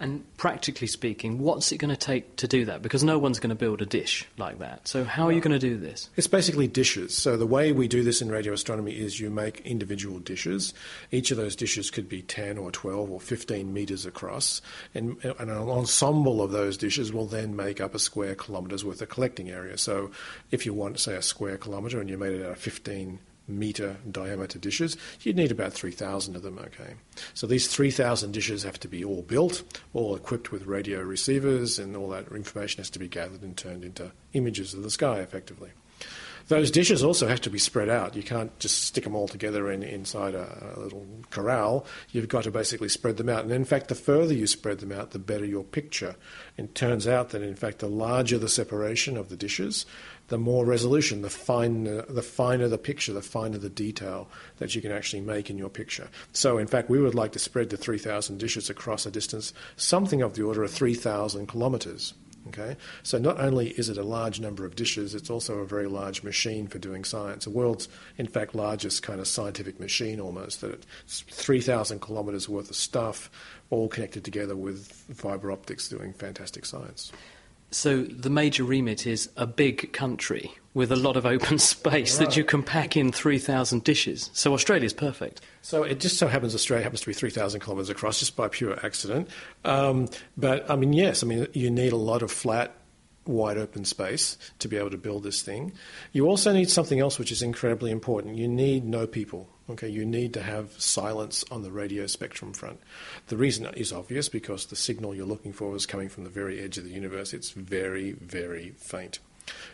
And practically speaking, what's it going to take to do that? Because no one's going to build a dish like that. So, how are you going to do this? It's basically dishes. So, the way we do this in radio astronomy is you make individual dishes. Each of those dishes could be 10 or 12 or 15 metres across. And, and an ensemble of those dishes will then make up a square kilometre's worth of collecting area. So, if you want, say, a square kilometre and you made it out of 15 metre diameter dishes, you'd need about 3,000 of them, okay? So these 3,000 dishes have to be all built, all equipped with radio receivers, and all that information has to be gathered and turned into images of the sky effectively. Those dishes also have to be spread out. You can't just stick them all together in, inside a, a, little corral. You've got to basically spread them out. And in fact, the further you spread them out, the better your picture. It turns out that, in fact, the larger the separation of the dishes, the more resolution, the finer, the finer the picture, the finer the detail that you can actually make in your picture. So, in fact, we would like to spread the 3,000 dishes across a distance something of the order of 3,000 kilometres. Okay, so not only is it a large number of dishes, it's also a very large machine for doing science. The world's, in fact, largest kind of scientific machine almost. That it's 3,000 kilometres worth of stuff, all connected together with fibre optics, doing fantastic science. So the major remit is a big country with a lot of open space right. that you can pack in 3,000 dishes. So Australia's perfect. So it just so happens Australia happens to be 3,000 kilometres across just by pure accident. Um, but I mean, yes, I mean, you need a lot of flat wide open space to be able to build this thing. You also need something else which is incredibly important. You need no people. Okay, you need to have silence on the radio spectrum front. The reason is obvious because the signal you're looking for is coming from the very edge of the universe. It's very, very faint.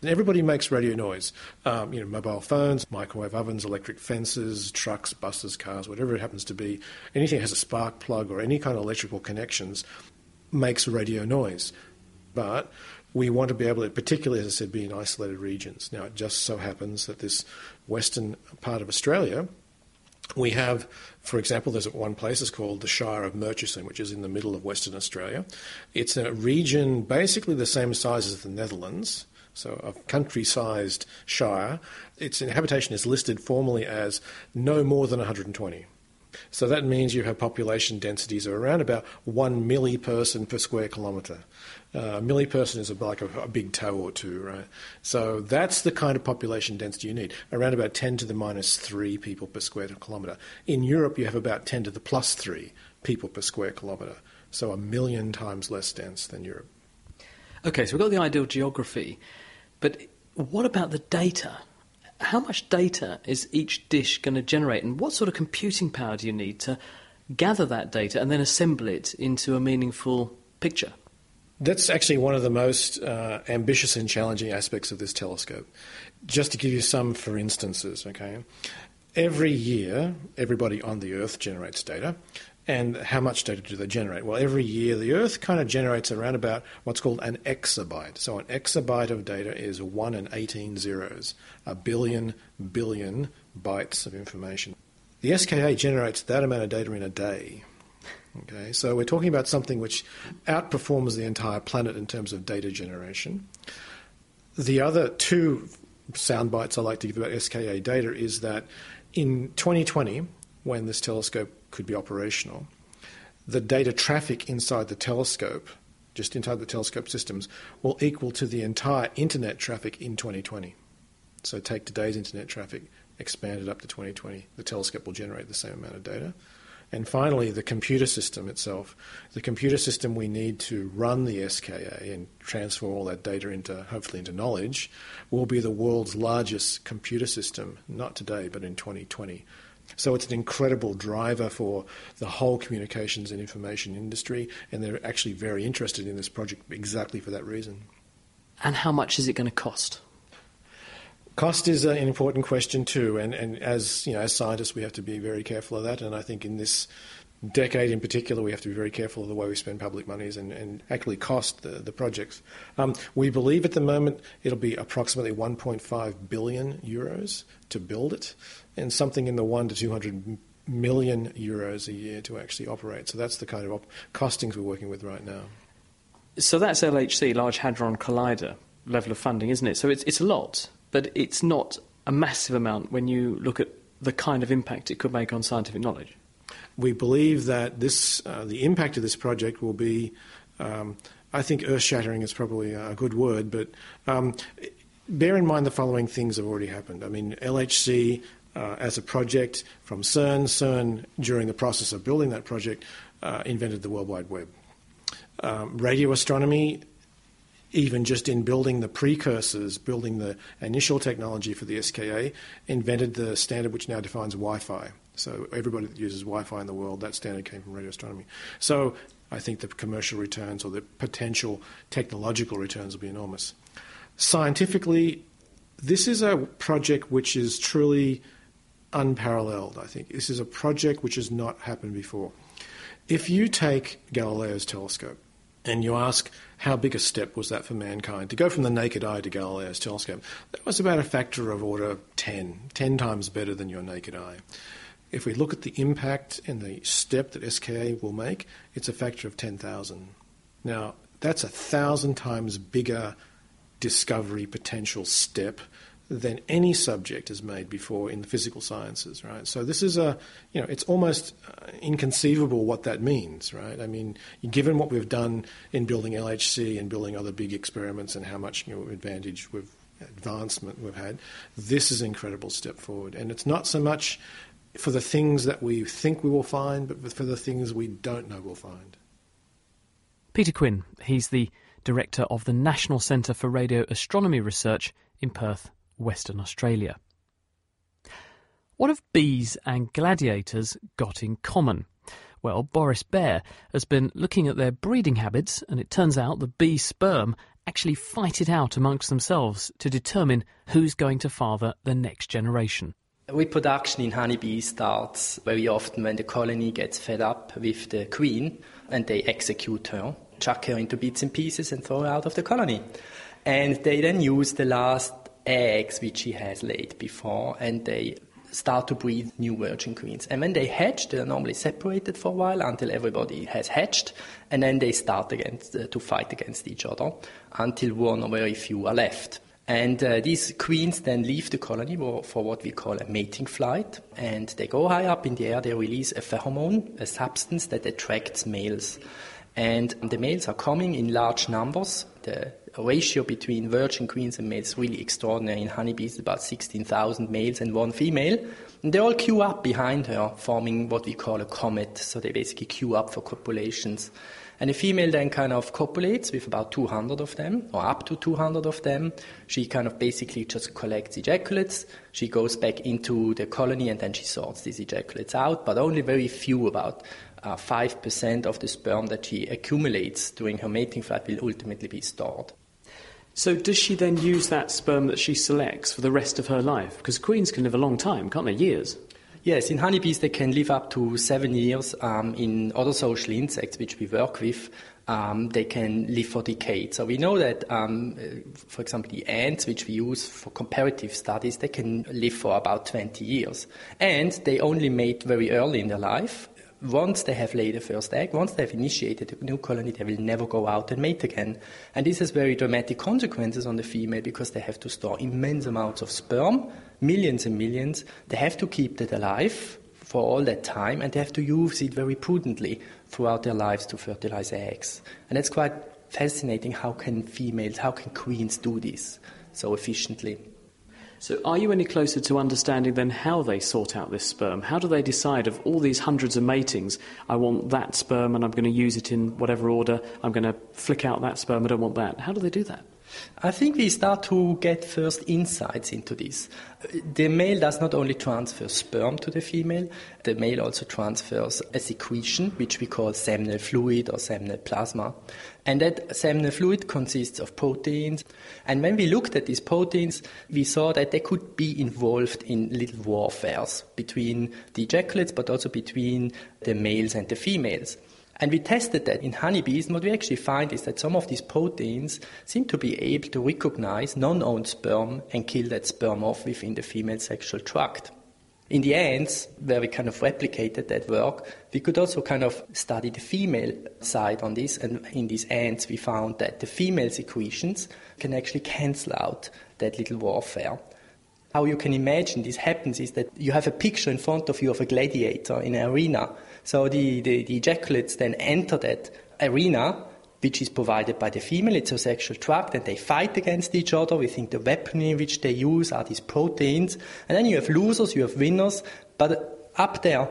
And everybody makes radio noise. Um, you know, mobile phones, microwave ovens, electric fences, trucks, buses, cars, whatever it happens to be. Anything that has a spark plug or any kind of electrical connections makes radio noise. But we want to be able to, particularly as I said, be in isolated regions. Now, it just so happens that this western part of Australia we have, for example, there's one place it's called the Shire of Murchison, which is in the middle of Western Australia. It's a region basically the same size as the Netherlands, so a country-sized shire. Its habitation is listed formally as no more than 120. So that means you have population densities of around about one milliperson per square kilometre. Uh, milliperson is like a, a, big toe or two, right? So that's the kind of population density you need, around about 10 to the minus 3 people per square kilometre. In Europe, you have about 10 to the plus 3 people per square kilometre, so a million times less dense than Europe. Okay, so we've got the ideal geography, but what about the data? How much data is each dish going to generate, and what sort of computing power do you need to gather that data and then assemble it into a meaningful picture? That's actually one of the most uh, ambitious and challenging aspects of this telescope. Just to give you some for instances, okay? Every year, everybody on the Earth generates data. And how much data do they generate? Well, every year the Earth kind of generates around about what's called an exabyte. So an exabyte of data is 1 and 18 zeros, a billion billion bytes of information. The SKA generates that amount of data in a day. Okay, so we're talking about something which outperforms the entire planet in terms of data generation. The other two sound bites I like to give about SKA data is that in 2020, when this telescope could be operational, the data traffic inside the telescope, just inside the telescope systems, will equal to the entire internet traffic in 2020. So take today's internet traffic, expand it up to 2020. The telescope will generate the same amount of data. And finally, the computer system itself. The computer system we need to run the SKA and transform all that data into, hopefully, into knowledge, will be the world's largest computer system, not today, but in 2020. So it's an incredible driver for the whole communications and information industry, and they're actually very interested in this project exactly for that reason. And how much is it going to cost? Cost is an important question too, and, and as you know, as scientists, we have to be very careful of that. And I think in this decade in particular, we have to be very careful of the way we spend public monies and, and actually cost the, the projects. Um, we believe at the moment it'll be approximately 1.5 billion euros to build it, and something in the one to 200 million euros a year to actually operate. So that's the kind of op- costings we're working with right now. So that's LHC, Large Hadron Collider level of funding, isn't it? So it's it's a lot, but it's not a massive amount when you look at the kind of impact it could make on scientific knowledge we believe that this, uh, the impact of this project will be, um, I think earth shattering is probably a good word, but um, bear in mind the following things have already happened. I mean, LHC uh, as a project from CERN, CERN during the process of building that project uh, invented the World Wide Web. Um, radio astronomy even just in building the precursors, building the initial technology for the SKA, invented the standard which now defines Wi Fi. So everybody that uses Wi-Fi in the world, that standard came from radio astronomy. So I think the commercial returns or the potential technological returns will be enormous. Scientifically, this is a project which is truly unparalleled, I think. This is a project which has not happened before. If you take Galileo's telescope and you ask how big a step was that for mankind to go from the naked eye to Galileo's telescope, that was about a factor of order 10, 10 times better than your naked eye. If we look at the impact and the step that SKA will make, it's a factor of 10,000. Now, that's a thousand times bigger discovery potential step than any subject has made before in the physical sciences, right? So this is a, you know, it's almost uh, inconceivable what that means, right? I mean, given what we've done in building LHC and building other big experiments and how much you know, advantage we've advancement we've had, this is an incredible step forward. And it's not so much for the things that we think we will find, but for the things we don't know we'll find. Peter Quinn, he's the director of the National Centre for Radio Astronomy Research in Perth, Western Australia. What have bees and gladiators got in common? Well, Boris Baer has been looking at their breeding habits, and it turns out the bee sperm actually fight it out amongst themselves to determine who's going to father the next generation. Reproduction in honeybees starts very often when the colony gets fed up with the queen and they execute her, chuck her into bits and pieces and throw her out of the colony. And they then use the last eggs which she has laid before and they start to breed new virgin queens. And when they hatch, they are normally separated for a while until everybody has hatched, and then they start against, uh, to fight against each other until one or very few are left. And uh, these queens then leave the colony for what we call a mating flight, and they go high up in the air. They release a pheromone, a substance that attracts males. And the males are coming in large numbers. The ratio between virgin queens and males is really extraordinary. In honeybees, about 16,000 males and one female. And they all queue up behind her, forming what we call a comet. So they basically queue up for copulations. And the female then kind of copulates with about 200 of them, or up to 200 of them. She kind of basically just collects ejaculates. She goes back into the colony and then she sorts these ejaculates out, but only very few, about 5% of the sperm that she accumulates during her mating flight will ultimately be stored. So, does she then use that sperm that she selects for the rest of her life? Because queens can live a long time, can't they? Years. Yes, in honeybees they can live up to seven years. Um, in other social insects which we work with, um, they can live for decades. So we know that, um, for example, the ants, which we use for comparative studies, they can live for about 20 years. And they only mate very early in their life once they have laid the first egg, once they have initiated a new colony, they will never go out and mate again. And this has very dramatic consequences on the female because they have to store immense amounts of sperm, millions and millions. They have to keep that alive for all that time, and they have to use it very prudently throughout their lives to fertilize eggs. And that's quite fascinating. How can females, how can queens do this so efficiently? So, are you any closer to understanding then how they sort out this sperm? How do they decide of all these hundreds of matings? I want that sperm and I'm going to use it in whatever order. I'm going to flick out that sperm. I don't want that. How do they do that? I think we start to get first insights into this. The male does not only transfer sperm to the female, the male also transfers a secretion, which we call seminal fluid or seminal plasma. And that seminal fluid consists of proteins. And when we looked at these proteins, we saw that they could be involved in little warfares between the ejaculates, but also between the males and the females. And we tested that in honeybees, and what we actually find is that some of these proteins seem to be able to recognize non-owned sperm and kill that sperm off within the female sexual tract. In the ants, where we kind of replicated that work, we could also kind of study the female side on this, and in these ants, we found that the female secretions can actually cancel out that little warfare. How you can imagine this happens is that you have a picture in front of you of a gladiator in an arena, so the, the, the ejaculates then enter that arena, which is provided by the female. It's a sexual tract, and they fight against each other. We think the weaponry which they use are these proteins. And then you have losers, you have winners. But up there,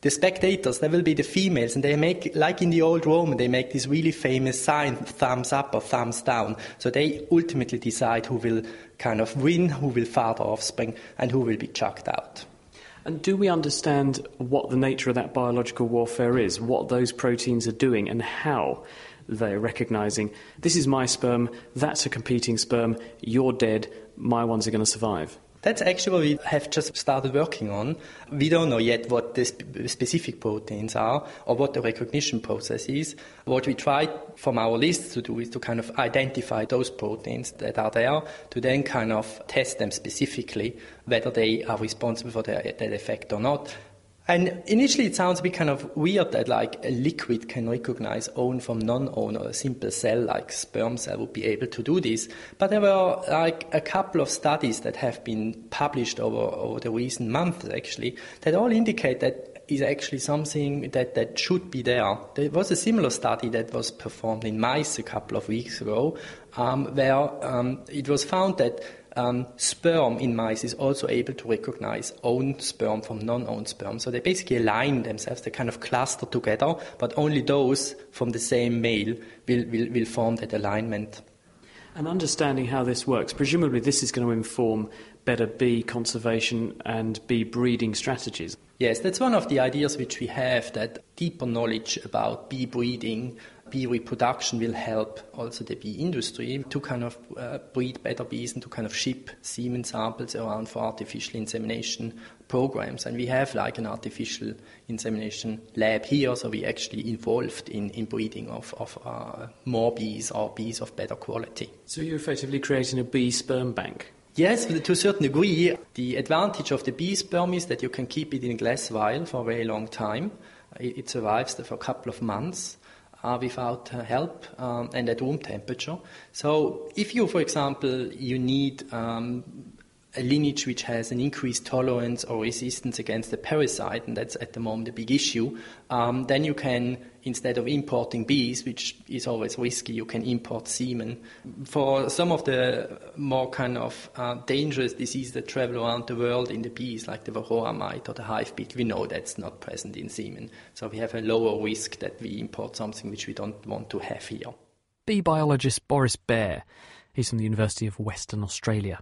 the spectators, there will be the females, and they make, like in the old Roman, they make this really famous sign, thumbs up or thumbs down. So they ultimately decide who will kind of win, who will father offspring, and who will be chucked out. And do we understand what the nature of that biological warfare is, what those proteins are doing, and how they're recognizing this is my sperm, that's a competing sperm, you're dead, my ones are going to survive? That's actually what we have just started working on. We don't know yet what the sp- specific proteins are or what the recognition process is. What we try from our list to do is to kind of identify those proteins that are there, to then kind of test them specifically, whether they are responsible for that effect or not. And initially, it sounds a bit kind of weird that like a liquid can recognize own from non-own, or a simple cell like sperm cell would be able to do this. But there were like a couple of studies that have been published over, over the recent months, actually, that all indicate that is actually something that, that should be there. There was a similar study that was performed in mice a couple of weeks ago, um, where um, it was found that um, sperm in mice is also able to recognize own sperm from non-owned sperm. So they basically align themselves, they kind of cluster together, but only those from the same male will, will, will form that alignment. And understanding how this works, presumably this is going to inform better bee conservation and bee breeding strategies. Yes, that's one of the ideas which we have that deeper knowledge about bee breeding bee reproduction will help also the bee industry to kind of uh, breed better bees and to kind of ship semen samples around for artificial insemination programs. And we have like an artificial insemination lab here, so we are actually involved in, in breeding of, of uh, more bees or bees of better quality. So you're effectively creating a bee sperm bank? Yes, to a certain degree. The advantage of the bee sperm is that you can keep it in a glass vial for a very long time. It, it survives for a couple of months. Uh, without uh, help um, and at room temperature. So if you, for example, you need um, a lineage which has an increased tolerance or resistance against the parasite, and that's at the moment a big issue, um, then you can, instead of importing bees, which is always risky, you can import semen. For some of the more kind of uh, dangerous diseases that travel around the world in the bees, like the varroa mite or the hive beetle, we know that's not present in semen. So we have a lower risk that we import something which we don't want to have here. Bee biologist Boris Baer. He's from the University of Western Australia.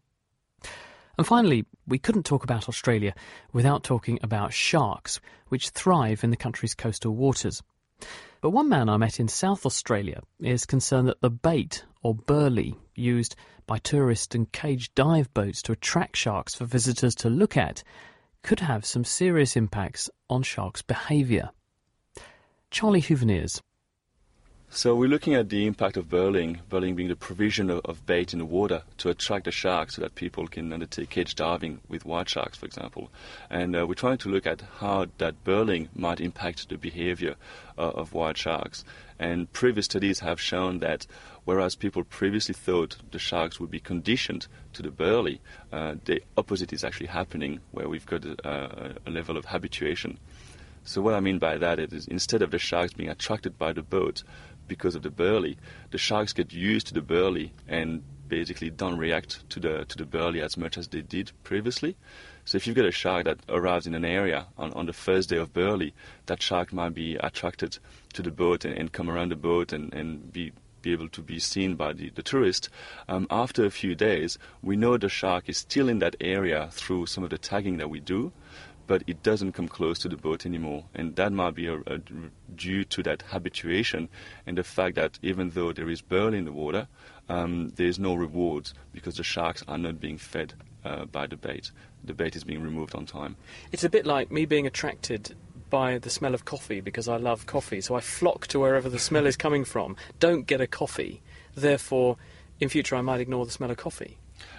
And finally, we couldn't talk about Australia without talking about sharks, which thrive in the country's coastal waters. But one man I met in South Australia is concerned that the bait, or burley, used by tourist and cage dive boats to attract sharks for visitors to look at, could have some serious impacts on sharks' behaviour. Charlie Huveneers so we're looking at the impact of burling, burling being the provision of, of, bait in the water to attract the sharks so that people can undertake cage diving with white sharks, for example. And uh, we're trying to look at how that burling might impact the behavior uh, of white sharks. And previous studies have shown that whereas people previously thought the sharks would be conditioned to the burley, uh, the opposite is actually happening, where we've got a, a level of habituation. So what I mean by that is instead of the sharks being attracted by the boat, because of the burley, the sharks get used to the burley and basically don't react to the to the burley as much as they did previously. So if you've got a shark that arrives in an area on, on the first day of burley, that shark might be attracted to the boat and, and come around the boat and, and be be able to be seen by the, the tourist. Um, after a few days, we know the shark is still in that area through some of the tagging that we do, but it doesn't come close to the boat anymore. And that might be a, a, due to that habituation and the fact that even though there is burley in the water, um, there's no rewards because the sharks are not being fed uh, by the bait. The bait is being removed on time. It's a bit like me being attracted by the smell of coffee because I love coffee, so I flock to wherever the smell is coming from. Don't get a coffee, therefore, in future I might ignore the smell of coffee.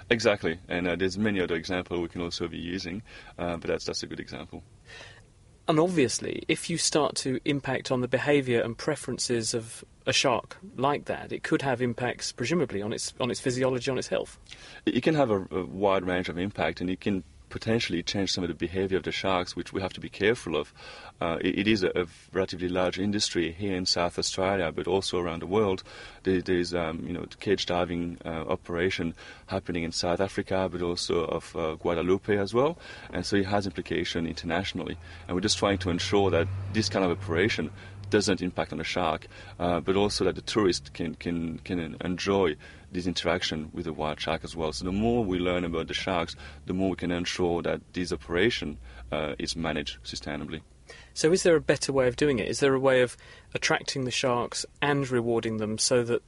Exactly, and uh, there's many other examples we can also be using, uh, but that's that's a good example. And obviously, if you start to impact on the behaviour and preferences of a shark like that, it could have impacts, presumably, on its on its physiology, on its health. It can have a, a wide range of impact, and it can potentially change some of the behavior of the sharks, which we have to be careful of. Uh, it, it is a, a, relatively large industry here in South Australia, but also around the world. There, there's um, you know cage diving uh, operation happening in South Africa, but also of uh, Guadalupe as well, and so it has implication internationally. And we're just trying to ensure that this kind of operation doesn't impact on the shark, uh, but also that the tourist can, can, can enjoy this interaction with the wild shark as well. So the more we learn about the sharks, the more we can ensure that this operation uh, is managed sustainably. So, is there a better way of doing it? Is there a way of attracting the sharks and rewarding them so that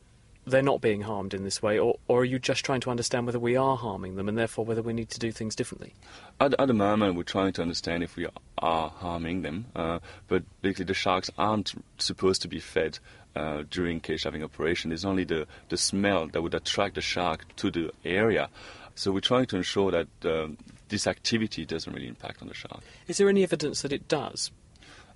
they're not being harmed in this way, or, or are you just trying to understand whether we are harming them and therefore whether we need to do things differently? At, at the moment, we're trying to understand if we are harming them, uh, but basically the sharks aren't supposed to be fed uh, during cage diving operation. It's only the, the smell that would attract the shark to the area. So we're trying to ensure that um, this activity doesn't really impact on the shark. Is there any evidence that it does?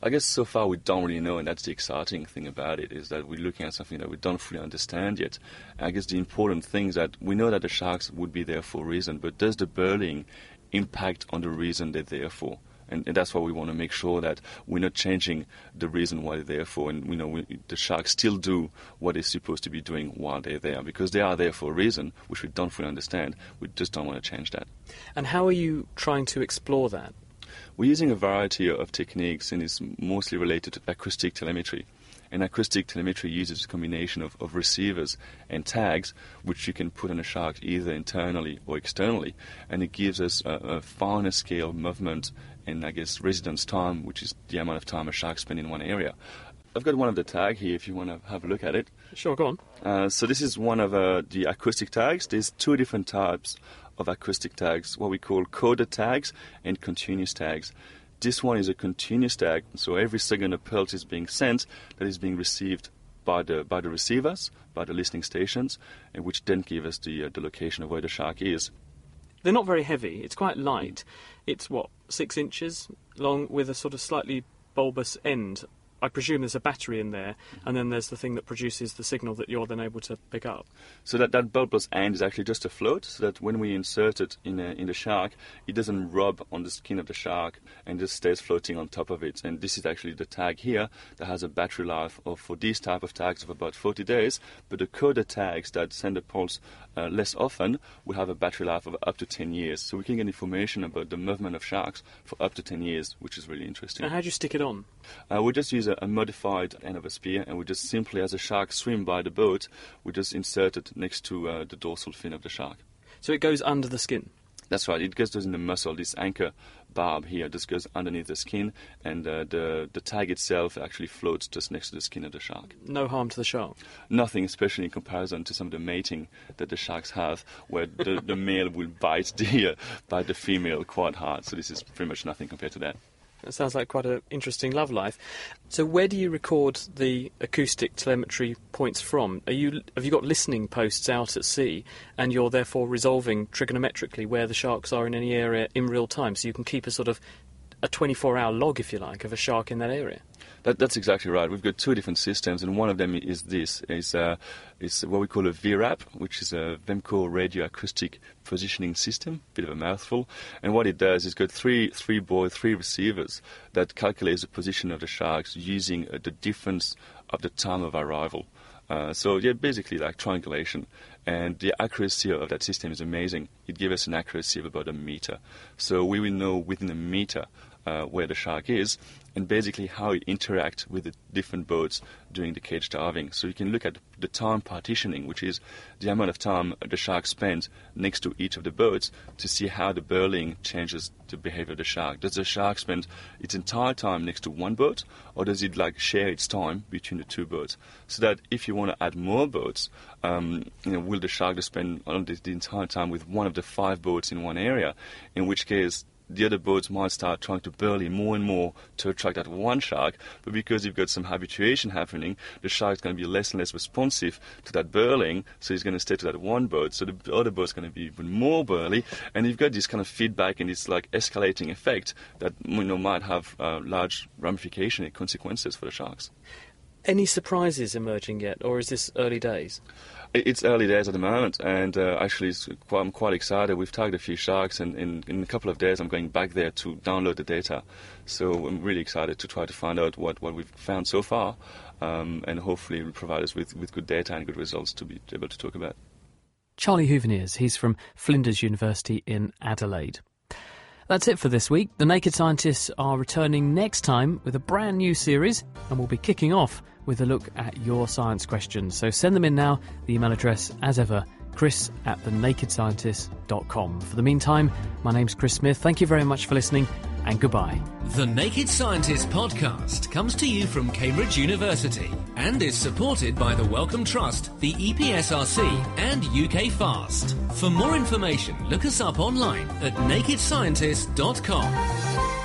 I guess so far we don't really know, and that's the exciting thing about it is that we're looking at something that we don't fully understand yet. I guess the important thing is that we know that the sharks would be there for a reason, but does the burling impact on the reason they're there for? And, and, that's why we want to make sure that we're not changing the reason why they're there for. And you know, we, the sharks still do what they're supposed to be doing while they're there because they are there for a reason, which we don't fully understand. We just don't want to change that. And how are you trying to explore that? We're using a variety of techniques, and it's mostly related to acoustic telemetry. And acoustic telemetry uses a combination of, of receivers and tags, which you can put on a shark either internally or externally, and it gives us a, a finer scale movement and I guess residence time, which is the amount of time a shark spends in one area. I've got one of the tag here if you want to have a look at it. Sure, go on. Uh, so this is one of uh, the acoustic tags. There's two different types of acoustic tags, what we call coded tags and continuous tags. This one is a continuous tag, so every second a pulse is being sent that is being received by the by the receivers, by the listening stations, and which then give us the uh, the location of where the shark is. They're not very heavy. It's quite light. It's what six inches long with a sort of slightly bulbous end I presume there's a battery in there, and then there's the thing that produces the signal that you're then able to pick up. So that, that bulbous end is actually just a float, so that when we insert it in, a, in the shark, it doesn't rub on the skin of the shark and just stays floating on top of it. And this is actually the tag here that has a battery life of, for these type of tags of about 40 days, but the coder tags that send a pulse uh, less often we have a battery life of up to 10 years. So we can get information about the movement of sharks for up to 10 years, which is really interesting. And how do you stick it on? Uh, we just use a, a, modified end of a spear, and we just simply, as a shark swim by the boat, we just insert it next to uh, the dorsal fin of the shark. So it goes under the skin. That's right. It goes in the muscle. This anchor barb here just goes underneath the skin, and uh, the the tag itself actually floats just next to the skin of the shark. No harm to the shark. Nothing, especially in comparison to some of the mating that the sharks have, where the, the male will bite the uh, bite the female quite hard. So this is pretty much nothing compared to that. That sounds like quite an interesting love life. So, where do you record the acoustic telemetry points from? Are you have you got listening posts out at sea, and you're therefore resolving trigonometrically where the sharks are in any area in real time, so you can keep a sort of a 24-hour log, if you like, of a shark in that area? That, that's exactly right. We've got two different systems, and one of them is this: is uh, is what we call a VRAP, which is a Vemco radio acoustic positioning system. Bit of a mouthful. And what it does is got three three board, three receivers that calculates the position of the sharks using uh, the difference of the time of arrival. Uh, so yeah, basically like triangulation, and the accuracy of that system is amazing. It gives us an accuracy of about a meter, so we will know within a meter uh, where the shark is, and basically how it interacts with the different boats during the cage diving. So you can look at the time partitioning, which is the amount of time the shark spends next to each of the boats to see how the burling changes the behavior of the shark. Does the shark spend its entire time next to one boat, or does it like share its time between the two boats? So that if you want to add more boats, um, you know, will the shark just spend the, the entire time with one of the five boats in one area? In which case, the other boats might start trying to burly more and more to attract that one shark, but because you've got some habituation happening, the shark is going to be less and less responsive to that burling, so he's going to stay to that one boat, so the other boat's going to be even more burly, and you've got this kind of feedback and this like escalating effect that you know might have uh, large ramification and consequences for the sharks. Any surprises emerging yet, or is this early days? It's early days at the moment, and uh, actually, quite, I'm quite excited. We've tagged a few sharks, and in, in a couple of days, I'm going back there to download the data. So I'm really excited to try to find out what, what we've found so far, um, and hopefully, it will provide us with, with good data and good results to be able to talk about. Charlie Huveneers, he's from Flinders University in Adelaide. That's it for this week. The Naked Scientists are returning next time with a brand new series, and we'll be kicking off with a look at your science questions. So send them in now. The email address, as ever, chris at thenakedscientist.com. For the meantime, my name's Chris Smith. Thank you very much for listening and goodbye. The Naked Scientist podcast comes to you from Cambridge University and is supported by the Wellcome Trust, the EPSRC, and UK Fast. For more information, look us up online at nakedscientist.com.